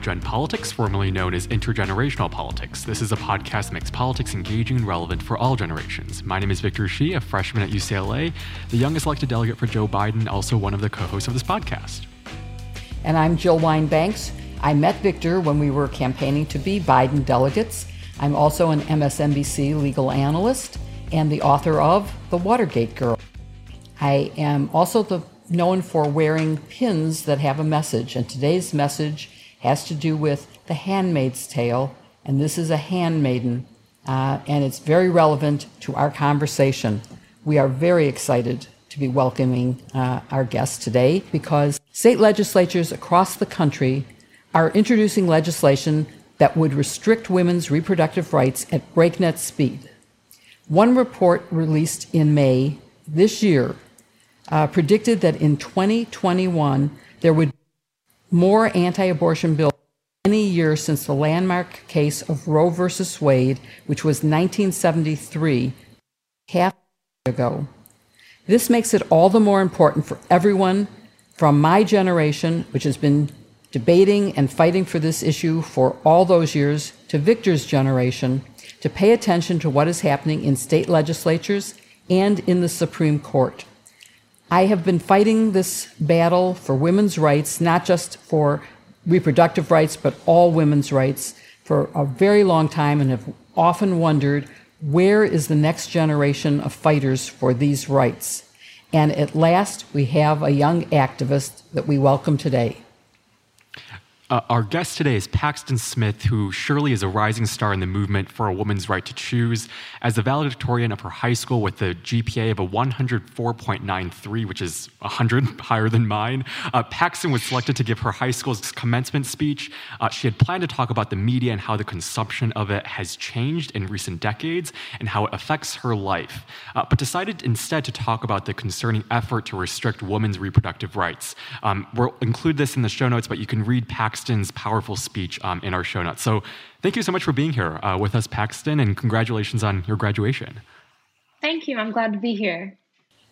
iGen Politics, formerly known as Intergenerational Politics. This is a podcast that makes politics engaging and relevant for all generations. My name is Victor Shi, a freshman at UCLA, the youngest elected delegate for Joe Biden, also one of the co hosts of this podcast. And I'm Jill Wine-Banks. I met Victor when we were campaigning to be Biden delegates. I'm also an MSNBC legal analyst and the author of The Watergate Girl. I am also the, known for wearing pins that have a message, and today's message has to do with The Handmaid's Tale, and this is a handmaiden, uh, and it's very relevant to our conversation. We are very excited to be welcoming uh, our guest today because state legislatures across the country are introducing legislation that would restrict women's reproductive rights at breakneck speed. One report released in May this year uh, predicted that in 2021 there would more anti-abortion bills any year since the landmark case of Roe versus Wade, which was 1973, half a ago. This makes it all the more important for everyone from my generation, which has been debating and fighting for this issue for all those years, to Victor's generation, to pay attention to what is happening in state legislatures and in the Supreme Court. I have been fighting this battle for women's rights, not just for reproductive rights, but all women's rights for a very long time and have often wondered where is the next generation of fighters for these rights? And at last, we have a young activist that we welcome today. Uh, our guest today is Paxton Smith, who surely is a rising star in the movement for a woman's right to choose. As a valedictorian of her high school with a GPA of a 104.93, which is 100 higher than mine, uh, Paxton was selected to give her high school's commencement speech. Uh, she had planned to talk about the media and how the consumption of it has changed in recent decades and how it affects her life, uh, but decided instead to talk about the concerning effort to restrict women's reproductive rights. Um, we'll include this in the show notes, but you can read Paxton Paxton's powerful speech um, in our show notes. So thank you so much for being here uh, with us, Paxton, and congratulations on your graduation. Thank you. I'm glad to be here.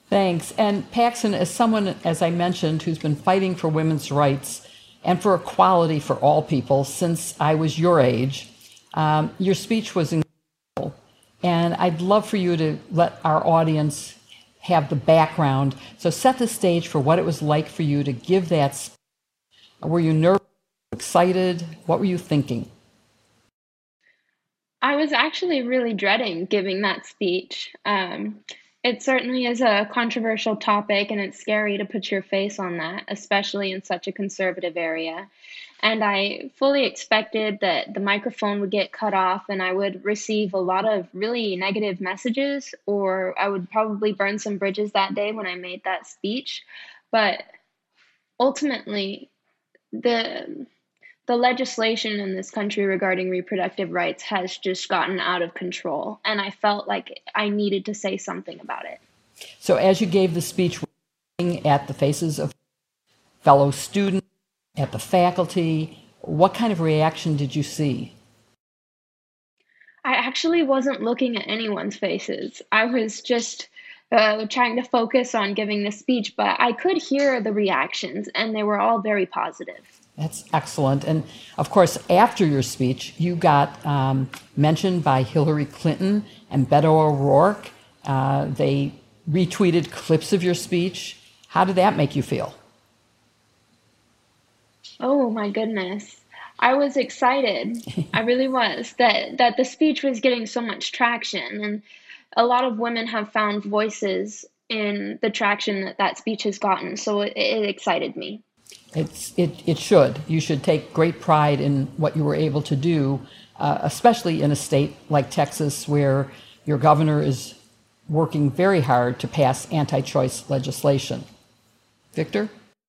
Thanks. And Paxton, as someone, as I mentioned, who's been fighting for women's rights and for equality for all people since I was your age, um, your speech was incredible. And I'd love for you to let our audience have the background. So set the stage for what it was like for you to give that speech. Were you nervous? Excited? What were you thinking? I was actually really dreading giving that speech. Um, it certainly is a controversial topic, and it's scary to put your face on that, especially in such a conservative area. And I fully expected that the microphone would get cut off and I would receive a lot of really negative messages, or I would probably burn some bridges that day when I made that speech. But ultimately, the the legislation in this country regarding reproductive rights has just gotten out of control. And I felt like I needed to say something about it. So, as you gave the speech looking at the faces of fellow students, at the faculty, what kind of reaction did you see? I actually wasn't looking at anyone's faces. I was just uh, trying to focus on giving the speech, but I could hear the reactions, and they were all very positive. That's excellent. And of course, after your speech, you got um, mentioned by Hillary Clinton and Beto O'Rourke. Uh, they retweeted clips of your speech. How did that make you feel? Oh my goodness. I was excited. I really was that that the speech was getting so much traction and a lot of women have found voices in the traction that that speech has gotten. So it, it excited me. It's, it, it should. You should take great pride in what you were able to do, uh, especially in a state like Texas where your governor is working very hard to pass anti choice legislation. Victor?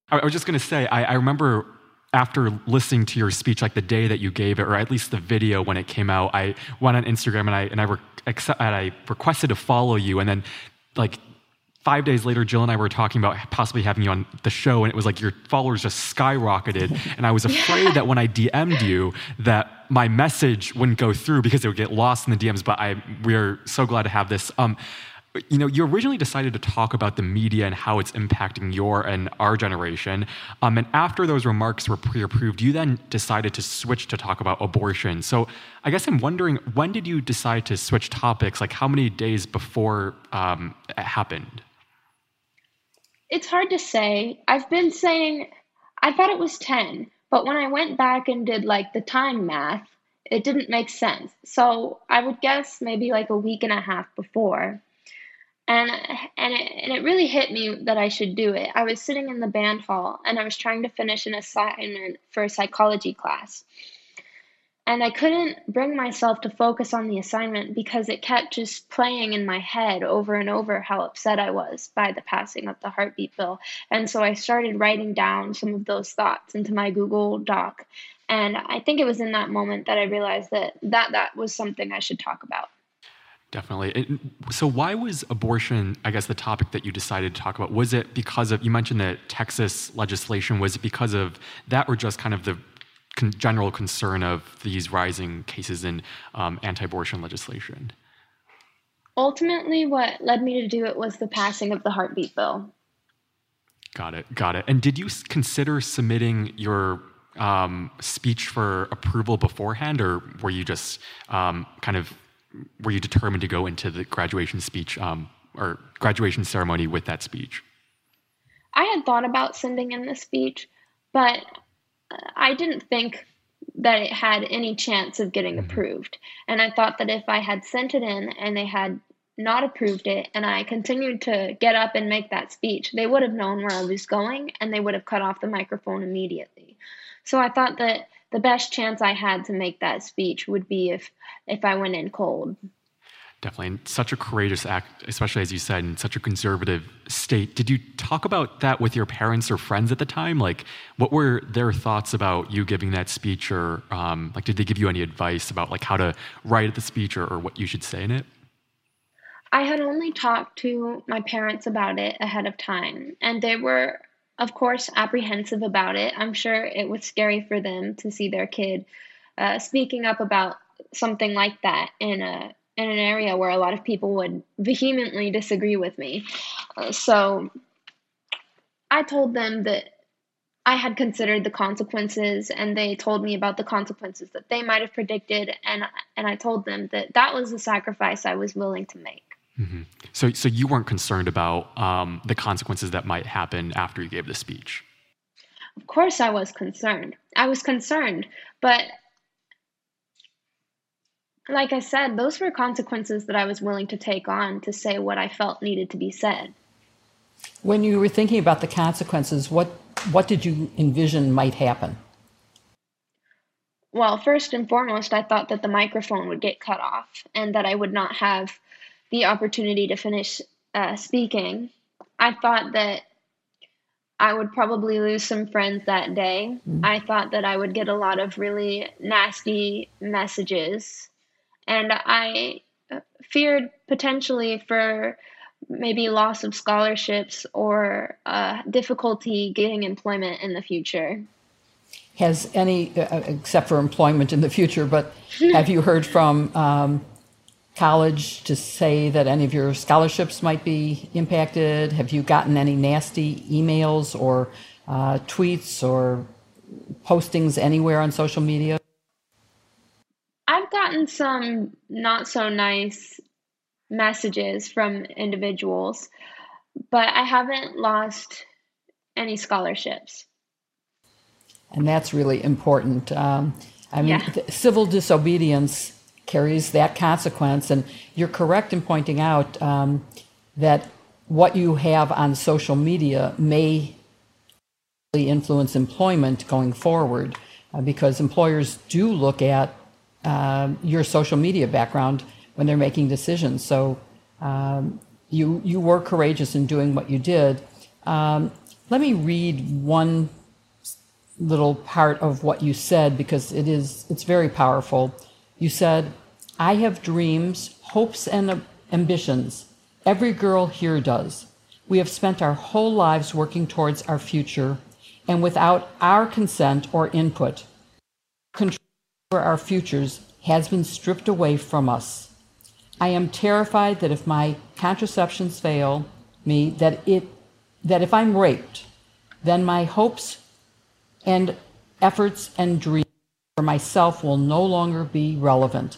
I was just going to say, I, I remember after listening to your speech, like the day that you gave it, or at least the video when it came out, I went on Instagram and I and I, re- and I requested to follow you, and then like five days later, Jill and I were talking about possibly having you on the show, and it was like your followers just skyrocketed. And I was afraid yeah. that when I DM'd you, that my message wouldn't go through because it would get lost in the DMs. But I, we're so glad to have this. Um, you know, you originally decided to talk about the media and how it's impacting your and our generation. Um, and after those remarks were pre approved, you then decided to switch to talk about abortion. So I guess I'm wondering when did you decide to switch topics? Like, how many days before um, it happened? It's hard to say. I've been saying, I thought it was 10, but when I went back and did like the time math, it didn't make sense. So I would guess maybe like a week and a half before and and it, and it really hit me that I should do it. I was sitting in the band hall and I was trying to finish an assignment for a psychology class. And I couldn't bring myself to focus on the assignment because it kept just playing in my head over and over how upset I was by the passing of the heartbeat bill. And so I started writing down some of those thoughts into my Google Doc. And I think it was in that moment that I realized that that, that was something I should talk about. Definitely. So, why was abortion, I guess, the topic that you decided to talk about? Was it because of, you mentioned the Texas legislation, was it because of that or just kind of the con- general concern of these rising cases in um, anti abortion legislation? Ultimately, what led me to do it was the passing of the heartbeat bill. Got it. Got it. And did you consider submitting your um, speech for approval beforehand, or were you just um, kind of were you determined to go into the graduation speech um, or graduation ceremony with that speech? I had thought about sending in the speech, but I didn't think that it had any chance of getting mm-hmm. approved. And I thought that if I had sent it in and they had not approved it and I continued to get up and make that speech, they would have known where I was going and they would have cut off the microphone immediately. So I thought that the best chance I had to make that speech would be if if I went in cold. Definitely, and such a courageous act, especially as you said, in such a conservative state. Did you talk about that with your parents or friends at the time? Like, what were their thoughts about you giving that speech, or um, like, did they give you any advice about like how to write the speech or, or what you should say in it? I had only talked to my parents about it ahead of time, and they were of course, apprehensive about it. I'm sure it was scary for them to see their kid uh, speaking up about something like that in a in an area where a lot of people would vehemently disagree with me. Uh, so I told them that I had considered the consequences, and they told me about the consequences that they might have predicted, and and I told them that that was the sacrifice I was willing to make. Mm-hmm. So, so you weren't concerned about um, the consequences that might happen after you gave the speech. Of course, I was concerned. I was concerned, but like I said, those were consequences that I was willing to take on to say what I felt needed to be said. When you were thinking about the consequences, what what did you envision might happen? Well, first and foremost, I thought that the microphone would get cut off and that I would not have the opportunity to finish uh, speaking, I thought that I would probably lose some friends that day. Mm-hmm. I thought that I would get a lot of really nasty messages. And I uh, feared potentially for maybe loss of scholarships or uh, difficulty getting employment in the future. Has any, uh, uh except for employment in the future, but have you heard from um, college to say that any of your scholarships might be impacted? Have you gotten any nasty emails or uh, tweets or postings anywhere on social media? Gotten some not so nice messages from individuals, but I haven't lost any scholarships. And that's really important. Um, I mean, yeah. civil disobedience carries that consequence. And you're correct in pointing out um, that what you have on social media may influence employment going forward uh, because employers do look at uh, your social media background when they're making decisions. So um, you you were courageous in doing what you did. Um, let me read one little part of what you said because it is it's very powerful. You said, I have dreams, hopes, and ambitions. Every girl here does. We have spent our whole lives working towards our future, and without our consent or input, control over our futures has been stripped away from us. I am terrified that if my contraceptions fail me, that it that if I'm raped, then my hopes and efforts and dreams for myself will no longer be relevant.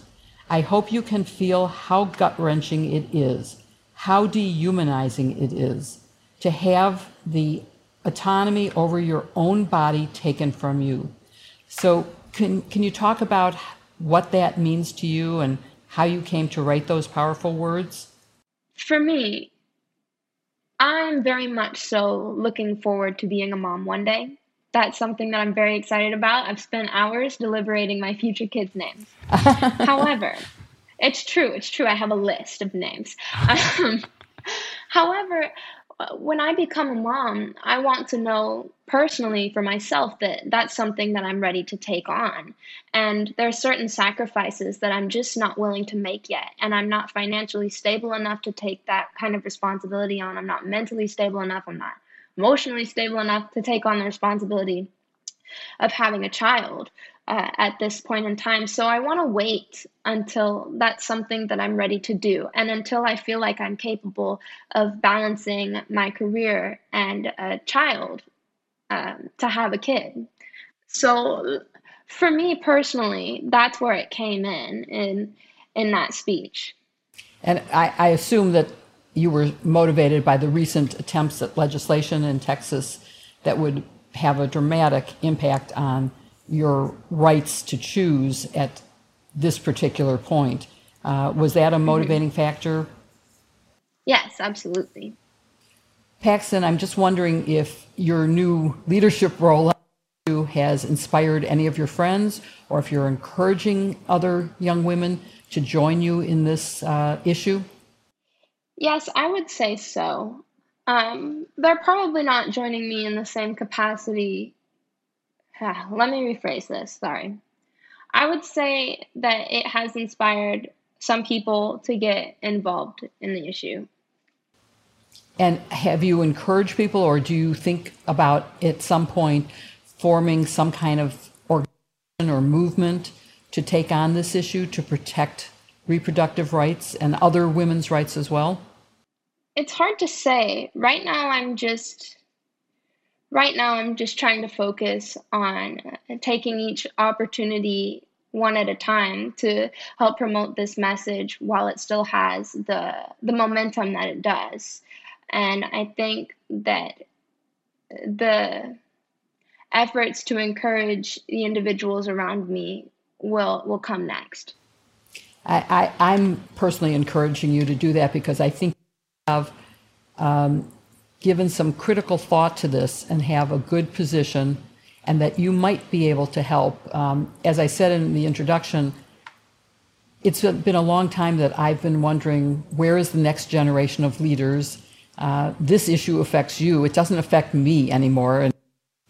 I hope you can feel how gut wrenching it is, how dehumanizing it is to have the autonomy over your own body taken from you. So, can, can you talk about what that means to you and how you came to write those powerful words? For me, I'm very much so looking forward to being a mom one day that's something that I'm very excited about. I've spent hours deliberating my future kids' names. however, it's true. It's true. I have a list of names. Um, however, Uh, when I become a mom, I want to know personally for myself that that's something that I'm ready to take on. And there are certain sacrifices that I'm just not willing to make yet. And I'm not financially stable enough to take that kind of responsibility on. I'm not mentally stable enough. I'm not emotionally stable enough to take on the responsibility of having a child uh, at this point in time. So I want to wait until that's something that I'm ready to do and until I feel like I'm capable of balancing my career and a child um, to have a kid. So for me personally, that's where it came in in in that speech. And I, I assume that you were motivated by the recent attempts at legislation in Texas that would have a dramatic impact on your rights to choose at this particular point. Uh, was that a mm-hmm. motivating mm-hmm. factor? Yes, absolutely. Paxton, I'm just wondering if your new leadership role has inspired any of your friends or if you're encouraging other young women to join you in this uh, issue. Yes, I would say so. Um, they're probably not joining me in the same capacity. Let me rephrase this, sorry. I would say that it has inspired some people to get involved in the issue. And have you encouraged people, or do you think about at some point forming some kind of organization or movement to take on this issue to protect reproductive rights and other women's rights as well? It's hard to say. Right now, I'm just right now I'm just trying to focus on taking each opportunity one at a time to help promote this message while it still has the the momentum that it does. And I think that the efforts to encourage the individuals around me will will come next. I, I, am personally encouraging you to do that because I think you have um, given some critical thought to this and have a good position, and that you might be able to help. Um, as I said in the introduction, it's been a long time that I've been wondering where is the next generation of leaders. Uh, this issue affects you. It doesn't affect me anymore in,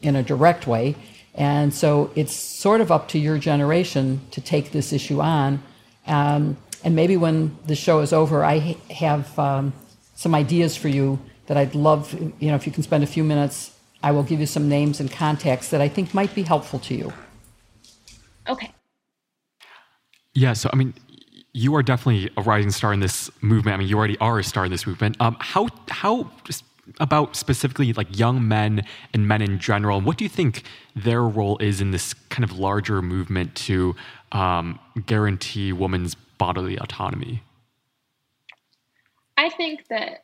in a direct way. And so it's sort of up to your generation to take this issue on. Um, and maybe when the show is over, I have um, some ideas for you that I'd love, you know, if you can spend a few minutes, I will give you some names and contacts that I think might be helpful to you. Okay. Yeah, so I mean, you are definitely a rising star in this movement. I mean, you already are a star in this movement. Um, how how just about specifically like young men and men in general, what do you think their role is in this kind of larger movement to um, guarantee women's bodily autonomy? I think that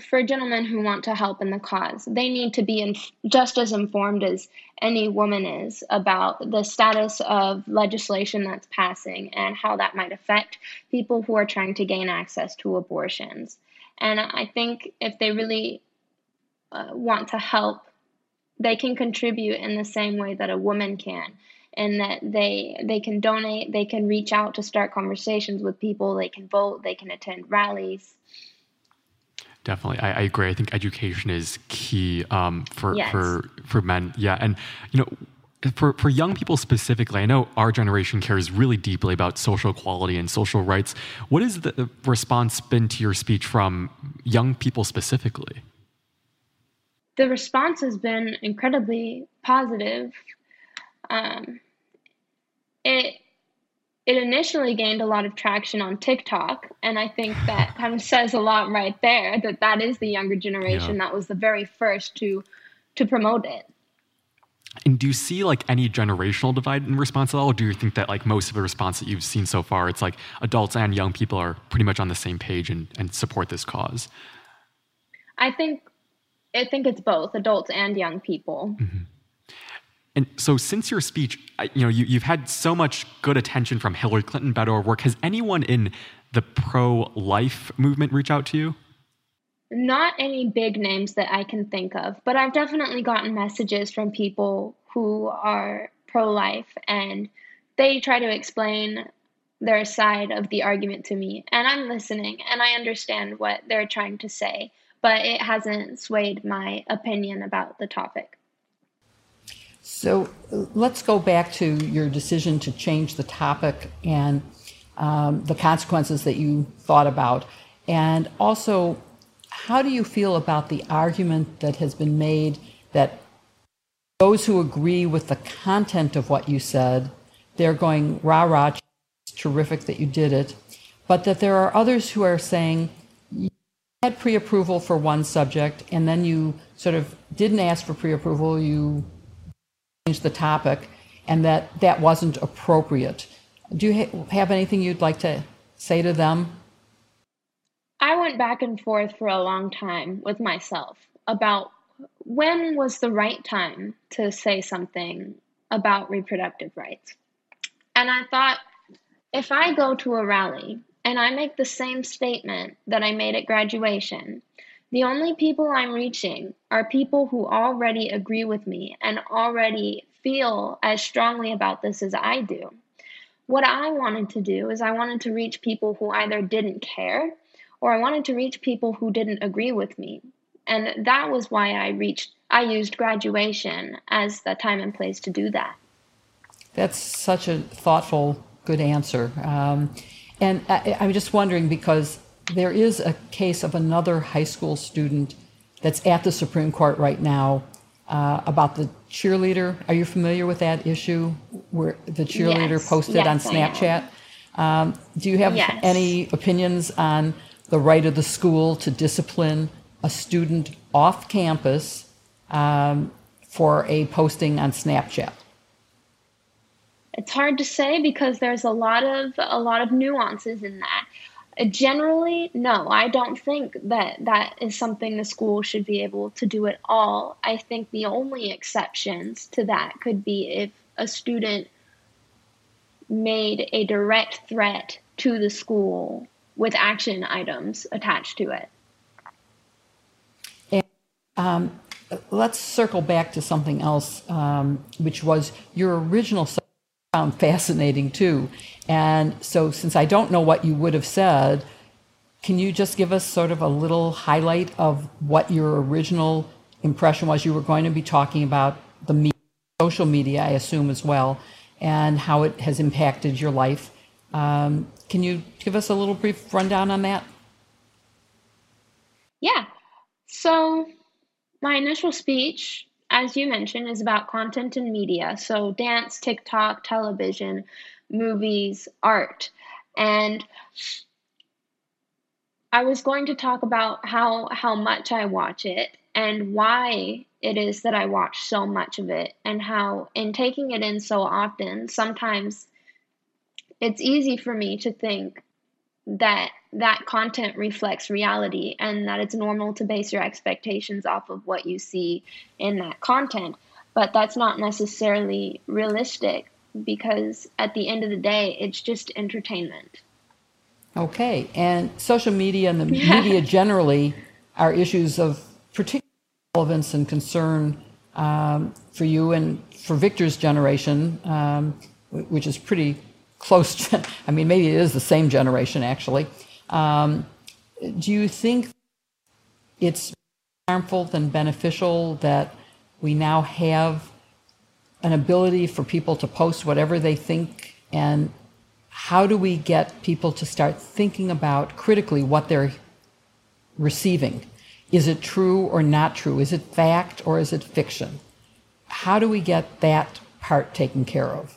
for gentlemen who want to help in the cause, they need to be in, just as informed as any woman is about the status of legislation that's passing and how that might affect people who are trying to gain access to abortions. And I think if they really uh, want to help, they can contribute in the same way that a woman can and that they they can donate, they can reach out to start conversations with people, they can vote, they can attend rallies. Definitely, I, I agree. I think education is key um, for yes. for for men. Yeah, and you know, for, for young people specifically, I know our generation cares really deeply about social equality and social rights. What has the response been to your speech from young people specifically? The response has been incredibly positive. Um, it it initially gained a lot of traction on TikTok, and I think that kind of says a lot right there that that is the younger generation yeah. that was the very first to to promote it. And do you see like any generational divide in response at all? Or do you think that like most of the response that you've seen so far, it's like adults and young people are pretty much on the same page and, and support this cause? I think I think it's both adults and young people. Mm-hmm. And so, since your speech, you know, you, have had so much good attention from Hillary Clinton, Beto O'Rourke. Has anyone in the pro-life movement reach out to you? Not any big names that I can think of, but I've definitely gotten messages from people who are pro-life, and they try to explain their side of the argument to me, and I'm listening, and I understand what they're trying to say, but it hasn't swayed my opinion about the topic. So let's go back to your decision to change the topic and um, the consequences that you thought about. And also, how do you feel about the argument that has been made that those who agree with the content of what you said, they're going, rah, rah, it's terrific that you did it, but that there are others who are saying, you had pre approval for one subject, and then you sort of didn't ask for pre approval, you the topic and that that wasn't appropriate. Do you ha- have anything you'd like to say to them? I went back and forth for a long time with myself about when was the right time to say something about reproductive rights. And I thought if I go to a rally and I make the same statement that I made at graduation, the only people I'm reaching are people who already agree with me and already feel as strongly about this as I do. What I wanted to do is I wanted to reach people who either didn't care or I wanted to reach people who didn't agree with me. And that was why I reached I used graduation as the time and place to do that. That's such a thoughtful, good answer. Um, and I, I'm just wondering because there is a case of another high school student that's at the Supreme Court right now uh, about the cheerleader. Are you familiar with that issue where the cheerleader yes. posted yes, on Snapchat? Um, do you have yes. any opinions on the right of the school to discipline a student off campus um, for a posting on Snapchat? It's hard to say because there's a lot of a lot of nuances in that. Generally, no, I don't think that that is something the school should be able to do at all. I think the only exceptions to that could be if a student made a direct threat to the school with action items attached to it. And, um, let's circle back to something else, um, which was your original found fascinating too. And so, since I don't know what you would have said, can you just give us sort of a little highlight of what your original impression was? You were going to be talking about the social media, I assume, as well, and how it has impacted your life. Um, can you give us a little brief rundown on that? Yeah. So, my initial speech, as you mentioned, is about content and media. So, dance, TikTok, television, movies, art. And I was going to talk about how how much I watch it and why it is that I watch so much of it and how in taking it in so often sometimes it's easy for me to think that that content reflects reality and that it's normal to base your expectations off of what you see in that content. But that's not necessarily realistic because at the end of the day, it's just entertainment. Okay, and social media and the media generally are issues of particular relevance and concern um, for you and for Victor's generation, um, which is pretty close. I mean, maybe it is the same generation actually. Um, do you think it's harmful than beneficial that we now have an ability for people to post whatever they think and how do we get people to start thinking about critically what they're receiving is it true or not true is it fact or is it fiction how do we get that part taken care of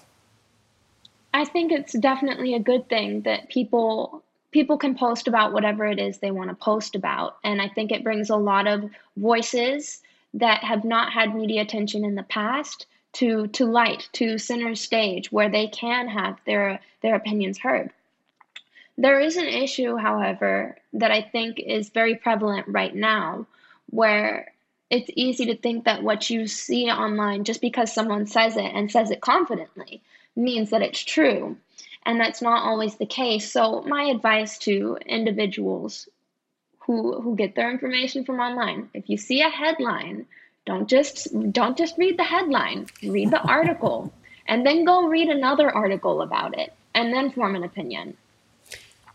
I think it's definitely a good thing that people people can post about whatever it is they want to post about. And I think it brings a lot of voices that have not had media attention in the past to to light to center stage where they can have their their opinions heard. There is an issue however that i think is very prevalent right now where it's easy to think that what you see online just because someone says it and says it confidently means that it's true and that's not always the case so my advice to individuals who who get their information from online. If you see a headline, don't just don't just read the headline. Read the article and then go read another article about it and then form an opinion.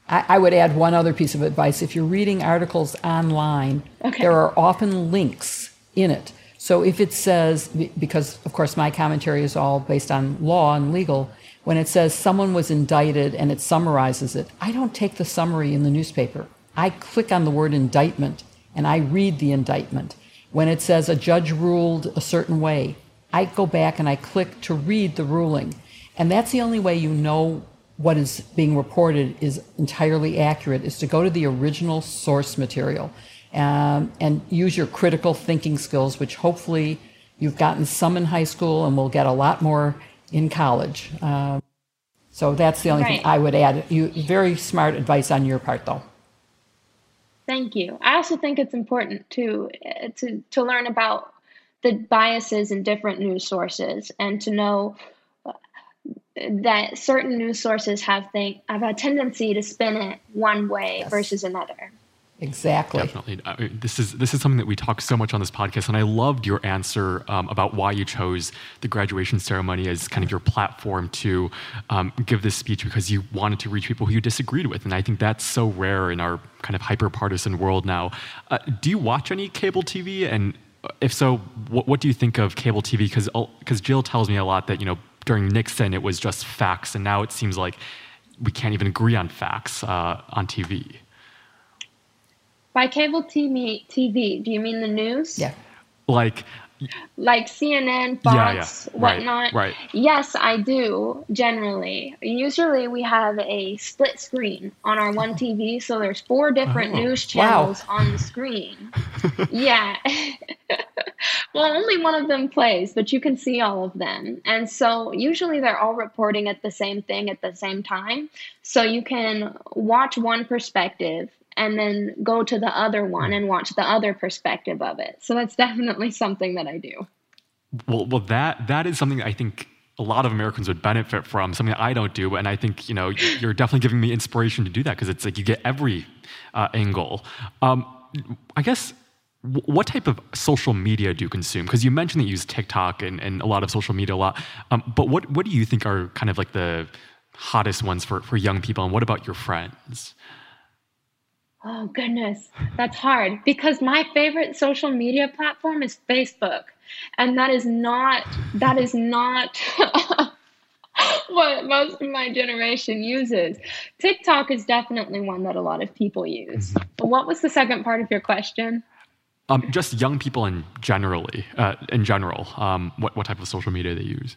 I, I would add one other piece of advice. If you're reading articles online, okay. there are often links in it. So if it says, because of course my commentary is all based on law and legal, when it says someone was indicted and it summarizes it, I don't take the summary in the newspaper. I click on the word indictment and I read the indictment. When it says a judge ruled a certain way, I go back and I click to read the ruling. And that's the only way you know what is being reported is entirely accurate, is to go to the original source material um, and use your critical thinking skills, which hopefully you've gotten some in high school and will get a lot more in college. Um, so that's the only right. thing I would add. You very smart advice on your part, though. Thank you. I also think it's important to uh, to to learn about the biases in different news sources and to know uh, that certain news sources have think have a tendency to spin it one way yes. versus another. Exactly. Definitely. I mean, this is this is something that we talk so much on this podcast, and I loved your answer um, about why you chose the graduation ceremony as kind of your platform to um, give this speech because you wanted to reach people who you disagreed with, and I think that's so rare in our kind of hyper partisan world now. Uh, do you watch any cable TV, and if so, what, what do you think of cable TV? Because because Jill tells me a lot that you know during Nixon it was just facts, and now it seems like we can't even agree on facts uh, on TV. By cable TV, TV, do you mean the news? Yeah. Like like CNN, Fox, yeah, yeah. whatnot. Right, right. Yes, I do generally. Usually we have a split screen on our one TV, so there's four different oh, news channels wow. on the screen. yeah. well, only one of them plays, but you can see all of them. And so usually they're all reporting at the same thing at the same time. So you can watch one perspective and then go to the other one and watch the other perspective of it. So that's definitely something that I do. Well, well, that that is something I think a lot of Americans would benefit from. Something I don't do, and I think you know you're definitely giving me inspiration to do that because it's like you get every uh, angle. Um, I guess what type of social media do you consume? Because you mentioned that you use TikTok and, and a lot of social media a lot. Um, but what, what do you think are kind of like the hottest ones for, for young people? And what about your friends? Oh goodness, that's hard because my favorite social media platform is Facebook. And that is not that is not what most of my generation uses. TikTok is definitely one that a lot of people use. Mm-hmm. But what was the second part of your question? Um, just young people in generally, uh, in general, um, what what type of social media they use?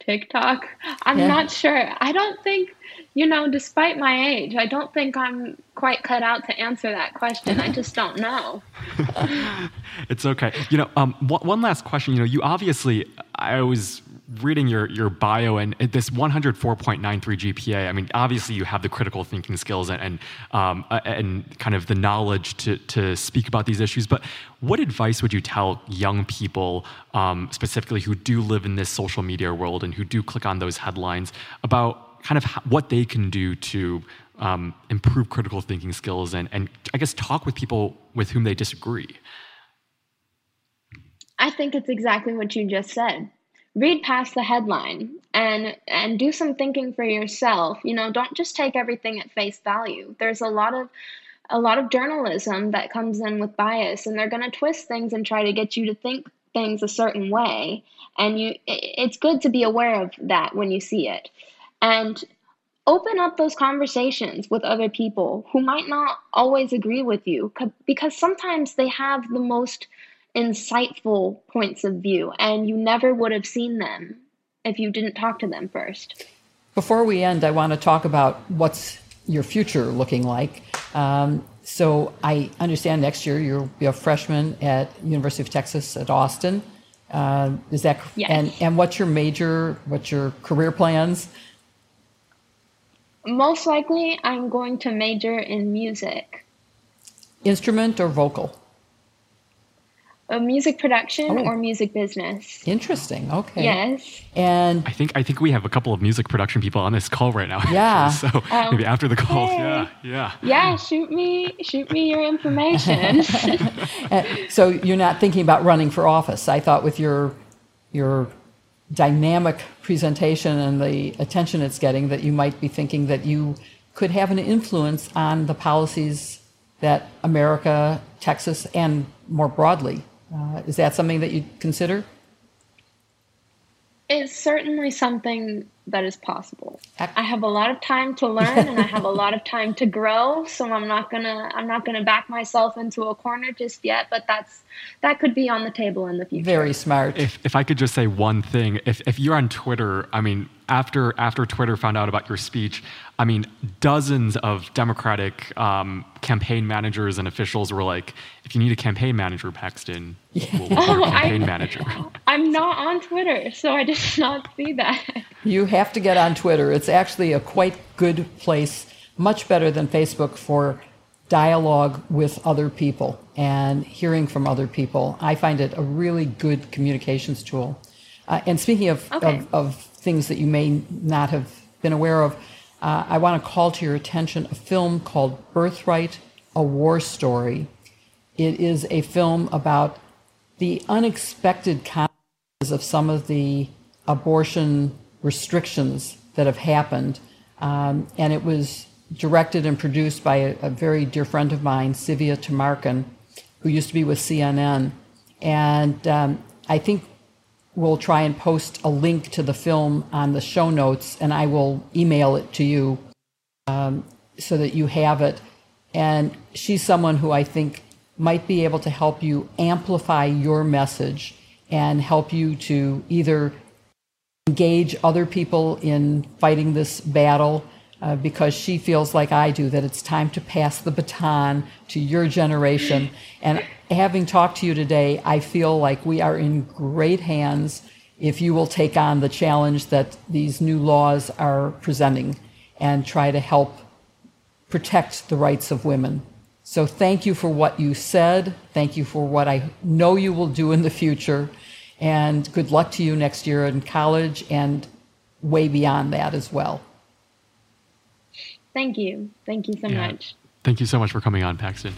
TikTok. I'm yeah. not sure. I don't think you know, despite my age, I don't think I'm quite cut out to answer that question. I just don't know. it's okay. You know, um, one last question. You know, you obviously, I was reading your, your bio and this 104.93 GPA, I mean, obviously you have the critical thinking skills and, and, um, and kind of the knowledge to, to speak about these issues, but what advice would you tell young people, um, specifically who do live in this social media world and who do click on those headlines about kind of what they can do to um, improve critical thinking skills and, and I guess talk with people with whom they disagree? I think it's exactly what you just said. Read past the headline and and do some thinking for yourself. You know, don't just take everything at face value. There's a lot of a lot of journalism that comes in with bias and they're going to twist things and try to get you to think things a certain way and you it's good to be aware of that when you see it and open up those conversations with other people who might not always agree with you because sometimes they have the most insightful points of view and you never would have seen them if you didn't talk to them first. Before we end, I want to talk about what's your future looking like. Um, so I understand next year you'll be a freshman at University of Texas at Austin. Uh, is that yes. and and what's your major? What's your career plans? Most likely, I'm going to major in music. Instrument or vocal? A music production Oh. or music business. Interesting. Okay. Yes. And I think I think we have a couple of music production people on this call right now. Yeah. so Um, maybe after the call. hey. Yeah, yeah. Yeah, shoot me shoot me your information. Uh, so you're not thinking about running for office. I thought with your your dynamic presentation and the attention it's getting that you might be thinking that you could have an influence on the policies that America, Texas, and more broadly. Uh, is that something that you'd consider? it's certainly something that is possible. I have a lot of time to learn and I have a lot of time to grow, so I'm not going to I'm not going to back myself into a corner just yet, but that's that could be on the table in the future. Very smart. If if I could just say one thing, if if you're on Twitter, I mean, after after Twitter found out about your speech, I mean, dozens of Democratic um, campaign managers and officials were like, "If you need a campaign manager, Paxton, we'll be your Oh, I- campaign manager." I'm not on Twitter, so I did not see that. You have to get on Twitter. It's actually a quite good place, much better than Facebook for dialogue with other people and hearing from other people. I find it a really good communications tool. Uh, and speaking of, Okay. of, of things that you may not have been aware of, uh, I want to call to your attention a film called Birthright, a War Story. It is a film about the unexpected consequences of some of the abortion restrictions that have happened. Um, and it was directed and produced by a, a very dear friend of mine, Civia Tamarkin, who used to be with CNN. And um, I think we'll try and post a link to the film on the show notes, and I will email it to you um, so that you have it. And she's someone who I think might be able to help you amplify your message and help you to either engage other people in fighting this battle uh, because she feels like I do that it's time to pass the baton to your generation. And having talked to you today, I feel like we are in great hands if you will take on the challenge that these new laws are presenting and try to help protect the rights of women. So thank you for what you said. Thank you for what I know you will do in the future. And good luck to you next year in college and way beyond that as well. Thank you. Thank you so Yeah. much. Thank you so much for coming on, Paxton.